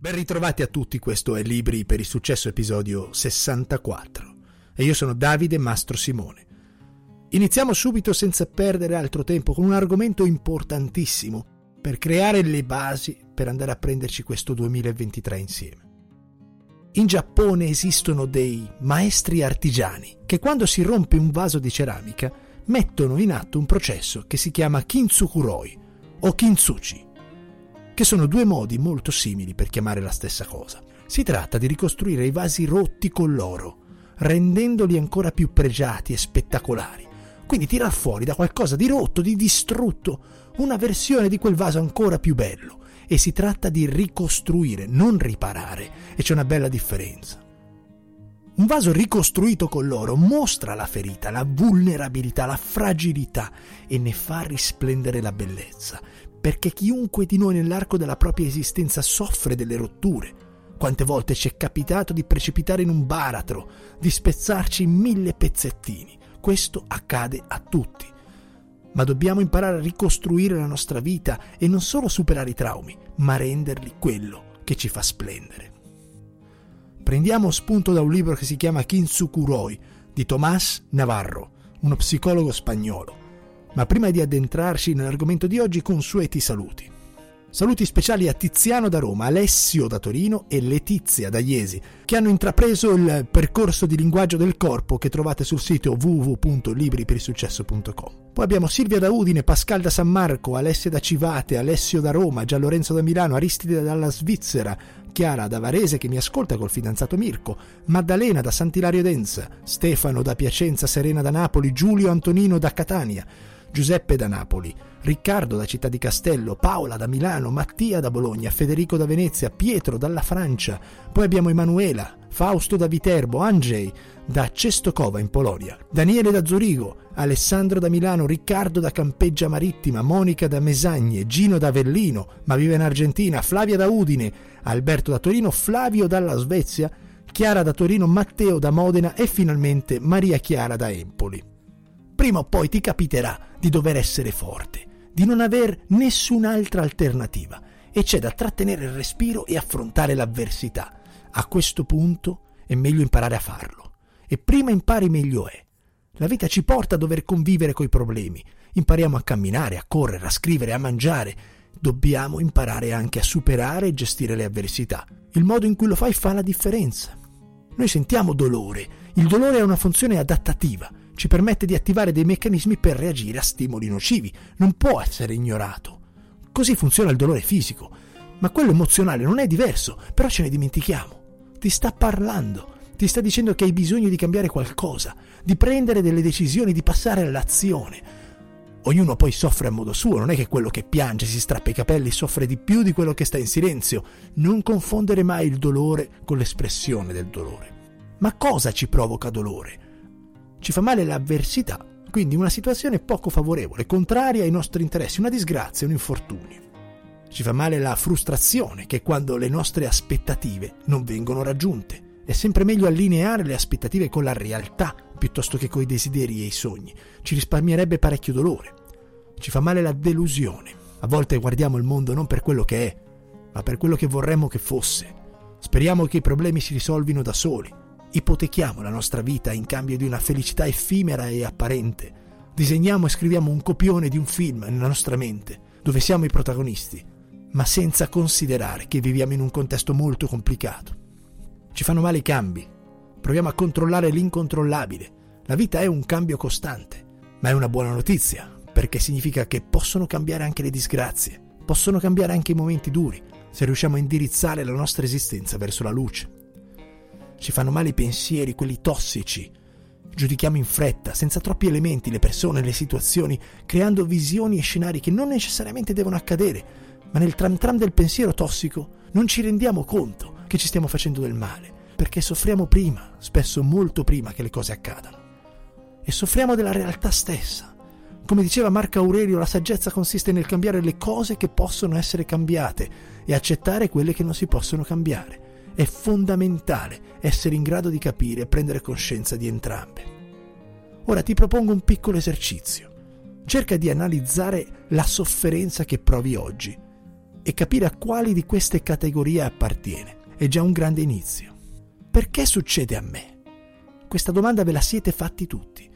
Ben ritrovati a tutti, questo è Libri per il successo episodio 64 e io sono Davide Mastro Simone. Iniziamo subito senza perdere altro tempo con un argomento importantissimo per creare le basi per andare a prenderci questo 2023 insieme. In Giappone esistono dei maestri artigiani che quando si rompe un vaso di ceramica mettono in atto un processo che si chiama kintsukuroi o kintsuchi, che sono due modi molto simili per chiamare la stessa cosa. Si tratta di ricostruire i vasi rotti con l'oro, rendendoli ancora più pregiati e spettacolari. Quindi tirar fuori da qualcosa di rotto, di distrutto, una versione di quel vaso ancora più bello. E si tratta di ricostruire, non riparare, e c'è una bella differenza. Un vaso ricostruito con l'oro mostra la ferita, la vulnerabilità, la fragilità e ne fa risplendere la bellezza, perché chiunque di noi nell'arco della propria esistenza soffre delle rotture. Quante volte ci è capitato di precipitare in un baratro, di spezzarci in mille pezzettini. Questo accade a tutti. Ma dobbiamo imparare a ricostruire la nostra vita e non solo superare i traumi, ma renderli quello che ci fa splendere. Prendiamo spunto da un libro che si chiama Kintsukuroi di Tomás Navarro, uno psicologo spagnolo. Ma prima di addentrarci nell'argomento di oggi, consueti saluti. Saluti speciali a Tiziano da Roma, Alessio da Torino e Letizia da Iesi, che hanno intrapreso il percorso di linguaggio del corpo che trovate sul sito www.libriperisuccesso.com. Poi abbiamo Silvia da Udine, Pascal da San Marco, Alessia da Civate, Alessio da Roma, Gianlorenzo da Milano, Aristide dalla Svizzera, Chiara da Varese che mi ascolta col fidanzato Mirko, Maddalena da Sant'Ilario d'Enza, Stefano da Piacenza, Serena da Napoli, Giulio Antonino da Catania, Giuseppe da Napoli, Riccardo da Città di Castello, Paola da Milano, Mattia da Bologna, Federico da Venezia, Pietro dalla Francia, poi abbiamo Emanuela, Fausto da Viterbo, Andrzej da Cestokova in Polonia, Daniele da Zurigo, Alessandro da Milano, Riccardo da Campeggia Marittima, Monica da Mesagne, Gino da Avellino, ma vive in Argentina, Flavia da Udine, Alberto da Torino, Flavio dalla Svezia, Chiara da Torino, Matteo da Modena e finalmente Maria Chiara da Empoli. Prima o poi ti capiterà di dover essere forte, di non aver nessun'altra alternativa e c'è da trattenere il respiro e affrontare l'avversità. A questo punto è meglio imparare a farlo. E prima impari meglio è. La vita ci porta a dover convivere coi problemi. Impariamo a camminare, a correre, a scrivere, a mangiare. Dobbiamo imparare anche a superare e gestire le avversità. Il modo in cui lo fai fa la differenza. Noi sentiamo dolore. Il dolore ha una funzione adattativa ci permette di attivare dei meccanismi per reagire a stimoli nocivi, non può essere ignorato. Così funziona il dolore fisico, ma quello emozionale non è diverso, però ce ne dimentichiamo. Ti sta parlando, ti sta dicendo che hai bisogno di cambiare qualcosa, di prendere delle decisioni, di passare all'azione. Ognuno poi soffre a modo suo, non è che quello che piange, si strappa i capelli, soffre di più di quello che sta in silenzio. Non confondere mai il dolore con l'espressione del dolore. Ma cosa ci provoca dolore? Ci fa male l'avversità, quindi una situazione poco favorevole, contraria ai nostri interessi, una disgrazia, un infortunio. Ci fa male la frustrazione, che è quando le nostre aspettative non vengono raggiunte. È sempre meglio allineare le aspettative con la realtà piuttosto che coi desideri e i sogni. Ci risparmierebbe parecchio dolore. Ci fa male la delusione. A volte guardiamo il mondo non per quello che è, ma per quello che vorremmo che fosse. Speriamo che i problemi si risolvino da soli Ipotechiamo la nostra vita in cambio di una felicità effimera e apparente. Disegniamo e scriviamo un copione di un film nella nostra mente, dove siamo i protagonisti, ma senza considerare che viviamo in un contesto molto complicato. Ci fanno male i cambi. Proviamo a controllare l'incontrollabile. La vita è un cambio costante, ma è una buona notizia, perché significa che possono cambiare anche le disgrazie, possono cambiare anche i momenti duri, se riusciamo a indirizzare la nostra esistenza verso la luce. Ci fanno male i pensieri, quelli tossici. Giudichiamo in fretta, senza troppi elementi, le persone, le situazioni, creando visioni e scenari che non necessariamente devono accadere, ma nel tram tram del pensiero tossico non ci rendiamo conto che ci stiamo facendo del male, perché soffriamo prima, spesso molto prima che le cose accadano. E soffriamo della realtà stessa. Come diceva Marco Aurelio, la saggezza consiste nel cambiare le cose che possono essere cambiate e accettare quelle che non si possono cambiare. È fondamentale essere in grado di capire e prendere coscienza di entrambe. Ora ti propongo un piccolo esercizio. Cerca di analizzare la sofferenza che provi oggi e capire a quali di queste categorie appartiene. È già un grande inizio. Perché succede a me? Questa domanda ve la siete fatti tutti.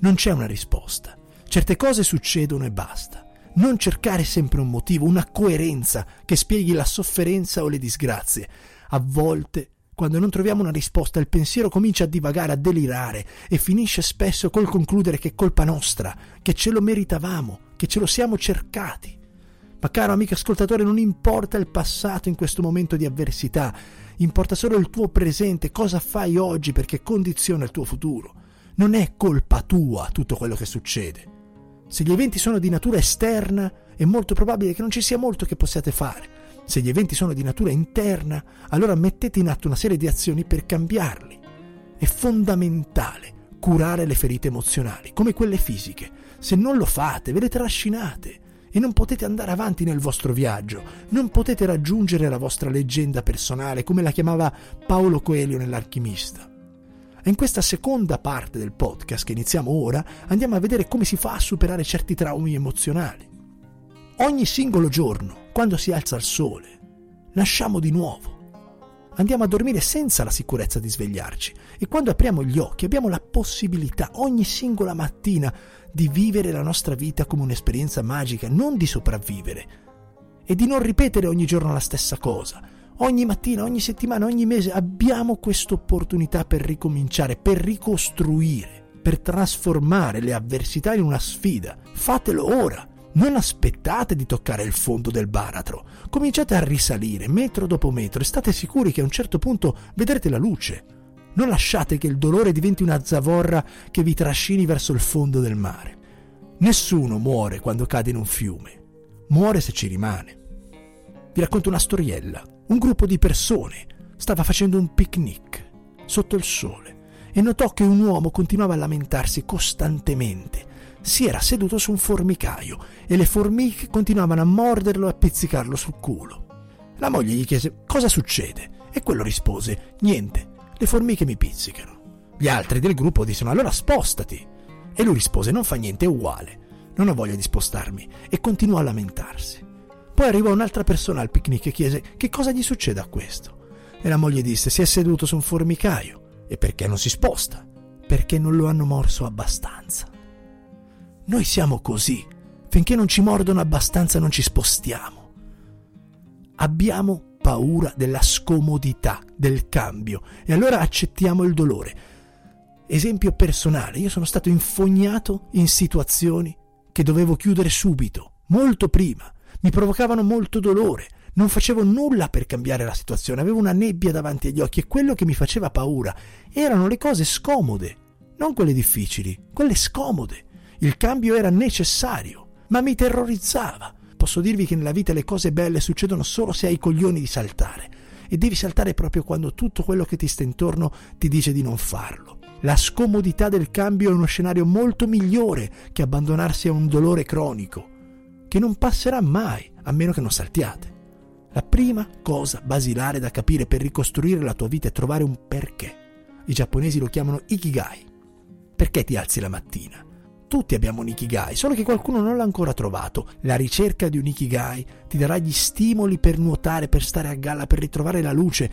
Non c'è una risposta. Certe cose succedono e basta. Non cercare sempre un motivo, una coerenza che spieghi la sofferenza o le disgrazie. A volte, quando non troviamo una risposta, il pensiero comincia a divagare, a delirare e finisce spesso col concludere che è colpa nostra, che ce lo meritavamo, che ce lo siamo cercati. Ma caro amico ascoltatore, non importa il passato in questo momento di avversità, importa solo il tuo presente, cosa fai oggi perché condiziona il tuo futuro. Non è colpa tua tutto quello che succede. Se gli eventi sono di natura esterna, è molto probabile che non ci sia molto che possiate fare. Se gli eventi sono di natura interna, allora mettete in atto una serie di azioni per cambiarli. È fondamentale curare le ferite emozionali, come quelle fisiche. Se non lo fate, ve le trascinate e non potete andare avanti nel vostro viaggio, non potete raggiungere la vostra leggenda personale, come la chiamava Paolo Coelho nell'Alchimista. In questa seconda parte del podcast che iniziamo ora andiamo a vedere come si fa a superare certi traumi emozionali. Ogni singolo giorno, quando si alza il sole, nasciamo di nuovo. Andiamo a dormire senza la sicurezza di svegliarci e quando apriamo gli occhi abbiamo la possibilità ogni singola mattina di vivere la nostra vita come un'esperienza magica, non di sopravvivere e di non ripetere ogni giorno la stessa cosa, Ogni mattina, ogni settimana, ogni mese abbiamo questa opportunità per ricominciare, per ricostruire, per trasformare le avversità in una sfida. Fatelo ora. Non aspettate di toccare il fondo del baratro. Cominciate a risalire metro dopo metro e state sicuri che a un certo punto vedrete la luce. Non lasciate che il dolore diventi una zavorra che vi trascini verso il fondo del mare. Nessuno muore quando cade in un fiume. Muore se ci rimane. Vi racconto una storiella. Un gruppo di persone stava facendo un picnic sotto il sole e notò che un uomo continuava a lamentarsi costantemente. Si era seduto su un formicaio e le formiche continuavano a morderlo e a pizzicarlo sul culo. La moglie gli chiese cosa succede e quello rispose niente, le formiche mi pizzicano. Gli altri del gruppo dissero allora spostati e lui rispose non fa niente, è uguale, non ho voglia di spostarmi e continuò a lamentarsi. Poi arrivò un'altra persona al picnic e chiese che cosa gli succede a questo. E la moglie disse si è seduto su un formicaio. E perché non si sposta? Perché non lo hanno morso abbastanza. Noi siamo così. Finché non ci mordono abbastanza non ci spostiamo. Abbiamo paura della scomodità, del cambio, e allora accettiamo il dolore. Esempio personale, io sono stato infognato in situazioni che dovevo chiudere subito, molto prima, mi provocavano molto dolore. Non facevo nulla per cambiare la situazione, avevo una nebbia davanti agli occhi e quello che mi faceva paura erano le cose scomode, non quelle difficili, quelle scomode. Il cambio era necessario, ma mi terrorizzava. Posso dirvi che nella vita le cose belle succedono solo se hai i coglioni di saltare e devi saltare proprio quando tutto quello che ti sta intorno ti dice di non farlo. La scomodità del cambio è uno scenario molto migliore che abbandonarsi a un dolore cronico che non passerà mai a meno che non saltiate. La prima cosa basilare da capire per ricostruire la tua vita è trovare un perché. I giapponesi lo chiamano ikigai. Perché ti alzi la mattina? Tutti abbiamo un ikigai, solo che qualcuno non l'ha ancora trovato. La ricerca di un ikigai ti darà gli stimoli per nuotare, per stare a galla, per ritrovare la luce.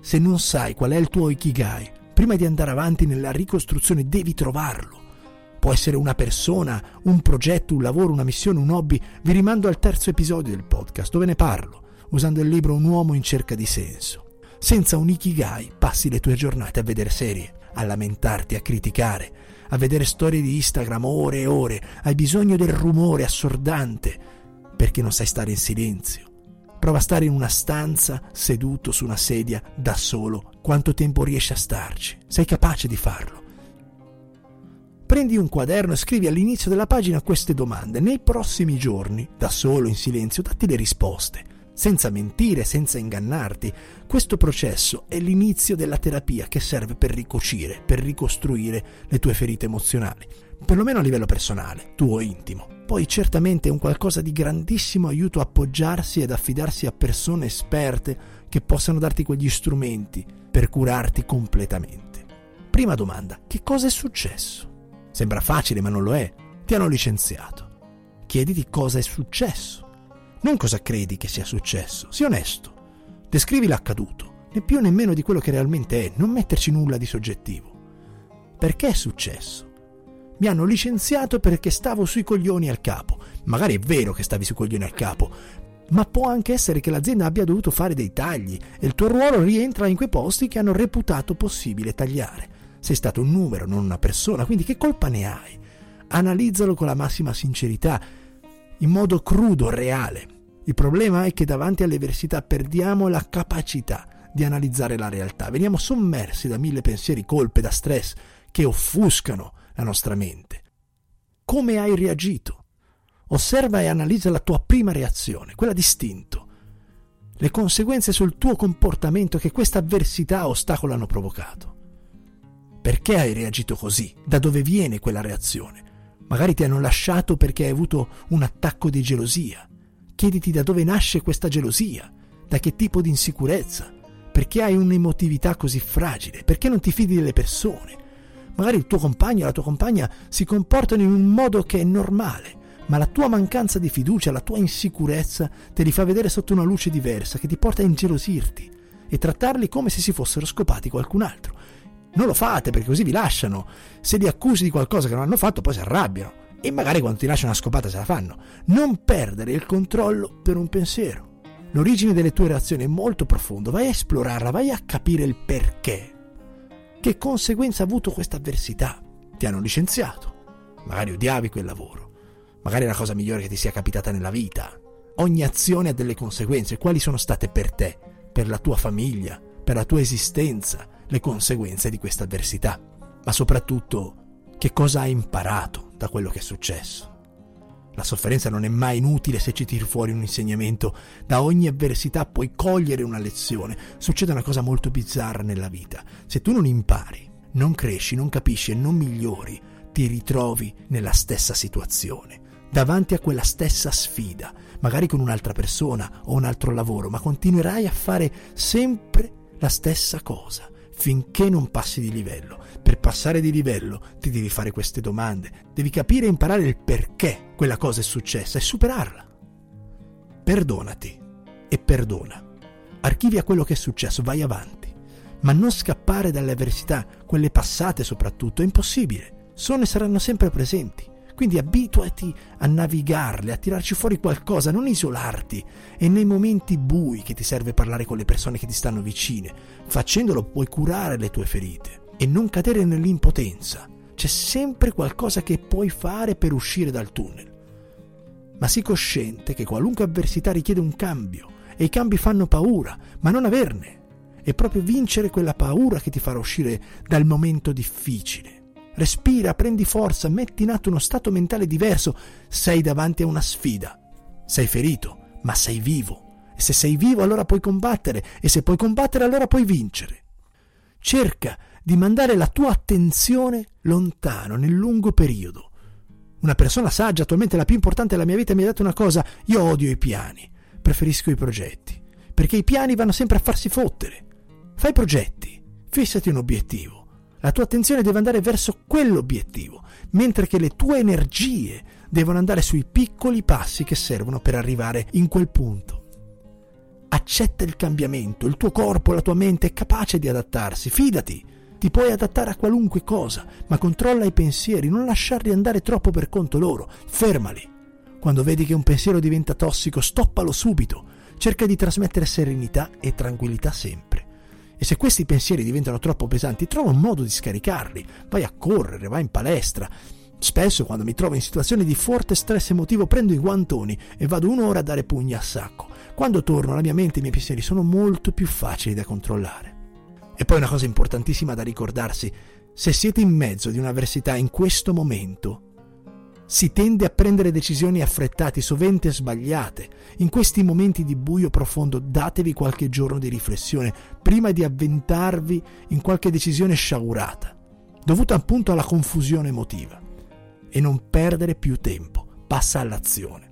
Se non sai qual è il tuo ikigai, prima di andare avanti nella ricostruzione devi trovarlo. Può essere una persona, un progetto, un lavoro, una missione, un hobby. Vi rimando al terzo episodio del podcast dove ne parlo, usando il libro Un uomo in cerca di senso. Senza un ikigai passi le tue giornate a vedere serie, a lamentarti, a criticare, a vedere storie di Instagram ore e ore. Hai bisogno del rumore assordante perché non sai stare in silenzio. Prova a stare in una stanza seduto su una sedia da solo. Quanto tempo riesci a starci? Sei capace di farlo? Prendi un quaderno e scrivi all'inizio della pagina queste domande. Nei prossimi giorni, da solo, in silenzio, datti le risposte, senza mentire, senza ingannarti. Questo processo è l'inizio della terapia che serve per ricucire, per ricostruire le tue ferite emozionali, perlomeno a livello personale, tuo intimo. Poi certamente è un qualcosa di grandissimo aiuto appoggiarsi ed affidarsi a persone esperte che possano darti quegli strumenti per curarti completamente. Prima domanda, che cosa è successo? Sembra facile, ma non lo è. Ti hanno licenziato. Chiediti cosa è successo. Non cosa credi che sia successo. Sii onesto. Descrivi l'accaduto, né più né meno di quello che realmente è, non metterci nulla di soggettivo. Perché è successo? Mi hanno licenziato perché stavo sui coglioni al capo. Magari è vero che stavi sui coglioni al capo, ma può anche essere che l'azienda abbia dovuto fare dei tagli e il tuo ruolo rientra in quei posti che hanno reputato possibile tagliare. Sei stato un numero, non una persona, quindi che colpa ne hai? Analizzalo con la massima sincerità, in modo crudo, reale. Il problema è che davanti alle avversità perdiamo la capacità di analizzare la realtà, veniamo sommersi da mille pensieri, colpe, da stress che offuscano la nostra mente. Come hai reagito? Osserva e analizza la tua prima reazione, quella distinto, le conseguenze sul tuo comportamento che questa avversità o ostacolo hanno provocato. Perché hai reagito così? Da dove viene quella reazione? Magari ti hanno lasciato perché hai avuto un attacco di gelosia. Chiediti da dove nasce questa gelosia, da che tipo di insicurezza, perché hai un'emotività così fragile, perché non ti fidi delle persone. Magari il tuo compagno o la tua compagna si comportano in un modo che è normale, ma la tua mancanza di fiducia, la tua insicurezza te li fa vedere sotto una luce diversa che ti porta a ingelosirti e trattarli come se si fossero scopati qualcun altro. Non lo fate perché così vi lasciano. Se li accusi di qualcosa che non hanno fatto, poi si arrabbiano e magari quando ti lasciano una scopata se la fanno. Non perdere il controllo per un pensiero. L'origine delle tue reazioni è molto profondo, vai a esplorarla, vai a capire il perché. Che conseguenza ha avuto questa avversità? Ti hanno licenziato, magari odiavi quel lavoro, magari è la cosa migliore che ti sia capitata nella vita. Ogni azione ha delle conseguenze. Quali sono state per te, per la tua famiglia, per la tua esistenza, le conseguenze di questa avversità? Ma soprattutto, che cosa hai imparato da quello che è successo? La sofferenza non è mai inutile se ci tiri fuori un insegnamento. Da ogni avversità puoi cogliere una lezione. Succede una cosa molto bizzarra nella vita. Se tu non impari, non cresci, non capisci e non migliori, ti ritrovi nella stessa situazione davanti a quella stessa sfida, magari con un'altra persona o un altro lavoro, ma continuerai a fare sempre la stessa cosa finché non passi di livello. Per passare di livello ti devi fare queste domande, devi capire e imparare il perché quella cosa è successa e superarla. Perdonati e perdona. Archivia quello che è successo, vai avanti, ma non scappare dalle avversità, quelle passate soprattutto, è impossibile. Sono e saranno sempre presenti. Quindi abituati a navigarle, a tirarci fuori qualcosa, non isolarti. È nei momenti bui che ti serve parlare con le persone che ti stanno vicine. Facendolo puoi curare le tue ferite e non cadere nell'impotenza. C'è sempre qualcosa che puoi fare per uscire dal tunnel. Ma sii cosciente che qualunque avversità richiede un cambio e i cambi fanno paura, ma non averne. È proprio vincere quella paura che ti farà uscire dal momento difficile. Respira, prendi forza, metti in atto uno stato mentale diverso. Sei davanti a una sfida. Sei ferito, ma sei vivo. E se sei vivo allora puoi combattere, e se puoi combattere allora puoi vincere. Cerca di mandare la tua attenzione lontano, nel lungo periodo. Una persona saggia, attualmente la più importante della mia vita, mi ha detto una cosa, io odio i piani, preferisco i progetti, perché i piani vanno sempre a farsi fottere. Fai progetti, fissati un obiettivo la tua attenzione deve andare verso quell'obiettivo, mentre che le tue energie devono andare sui piccoli passi che servono per arrivare in quel punto. Accetta il cambiamento, il tuo corpo, la tua mente è capace di adattarsi, fidati. Ti puoi adattare a qualunque cosa, ma controlla i pensieri, non lasciarli andare troppo per conto loro, fermali. Quando vedi che un pensiero diventa tossico, stoppalo subito. Cerca di trasmettere serenità e tranquillità sempre. E se questi pensieri diventano troppo pesanti, trova un modo di scaricarli. Vai a correre, vai in palestra. Spesso quando mi trovo in situazioni di forte stress emotivo prendo i guantoni e vado un'ora a dare pugni a sacco. Quando torno la mia mente e i miei pensieri sono molto più facili da controllare. E poi una cosa importantissima da ricordarsi, se siete in mezzo di un'avversità in questo momento, si tende a prendere decisioni affrettate, sovente sbagliate. In questi momenti di buio profondo datevi qualche giorno di riflessione prima di avventarvi in qualche decisione sciagurata, dovuta appunto alla confusione emotiva. E non perdere più tempo, passa all'azione.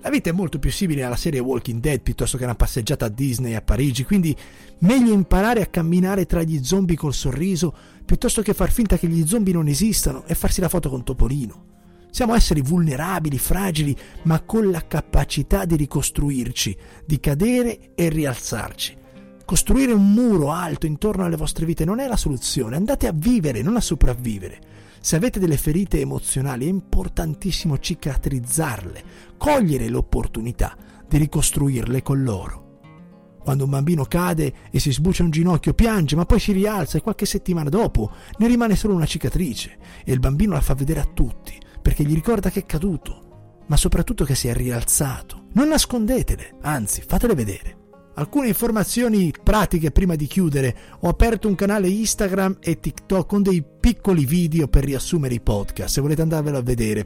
La vita è molto più simile alla serie Walking Dead piuttosto che una passeggiata a Disney a Parigi, quindi meglio imparare a camminare tra gli zombie col sorriso piuttosto che far finta che gli zombie non esistano e farsi la foto con Topolino. Siamo esseri vulnerabili, fragili, ma con la capacità di ricostruirci, di cadere e rialzarci. Costruire un muro alto intorno alle vostre vite non è la soluzione, andate a vivere, non a sopravvivere. Se avete delle ferite emozionali è importantissimo cicatrizzarle, cogliere l'opportunità di ricostruirle con loro. Quando un bambino cade e si sbuccia un ginocchio, piange, ma poi si rialza e qualche settimana dopo ne rimane solo una cicatrice e il bambino la fa vedere a tutti perché gli ricorda che è caduto, ma soprattutto che si è rialzato. Non nascondetele, anzi fatele vedere. Alcune informazioni pratiche prima di chiudere. Ho aperto un canale Instagram e TikTok con dei piccoli video per riassumere i podcast, se volete andarvelo a vedere.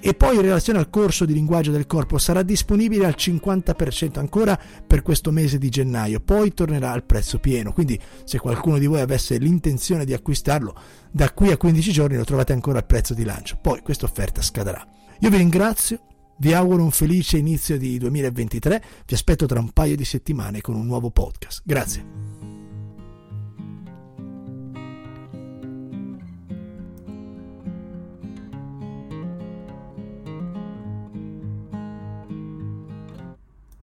E poi in relazione al corso di linguaggio del corpo sarà disponibile al 50% ancora per questo mese di gennaio, poi tornerà al prezzo pieno. Quindi se qualcuno di voi avesse l'intenzione di acquistarlo, da qui a 15 giorni lo trovate ancora al prezzo di lancio. Poi questa offerta scadrà. Io vi ringrazio, vi auguro un felice inizio di 2023, vi aspetto tra un paio di settimane con un nuovo podcast. Grazie.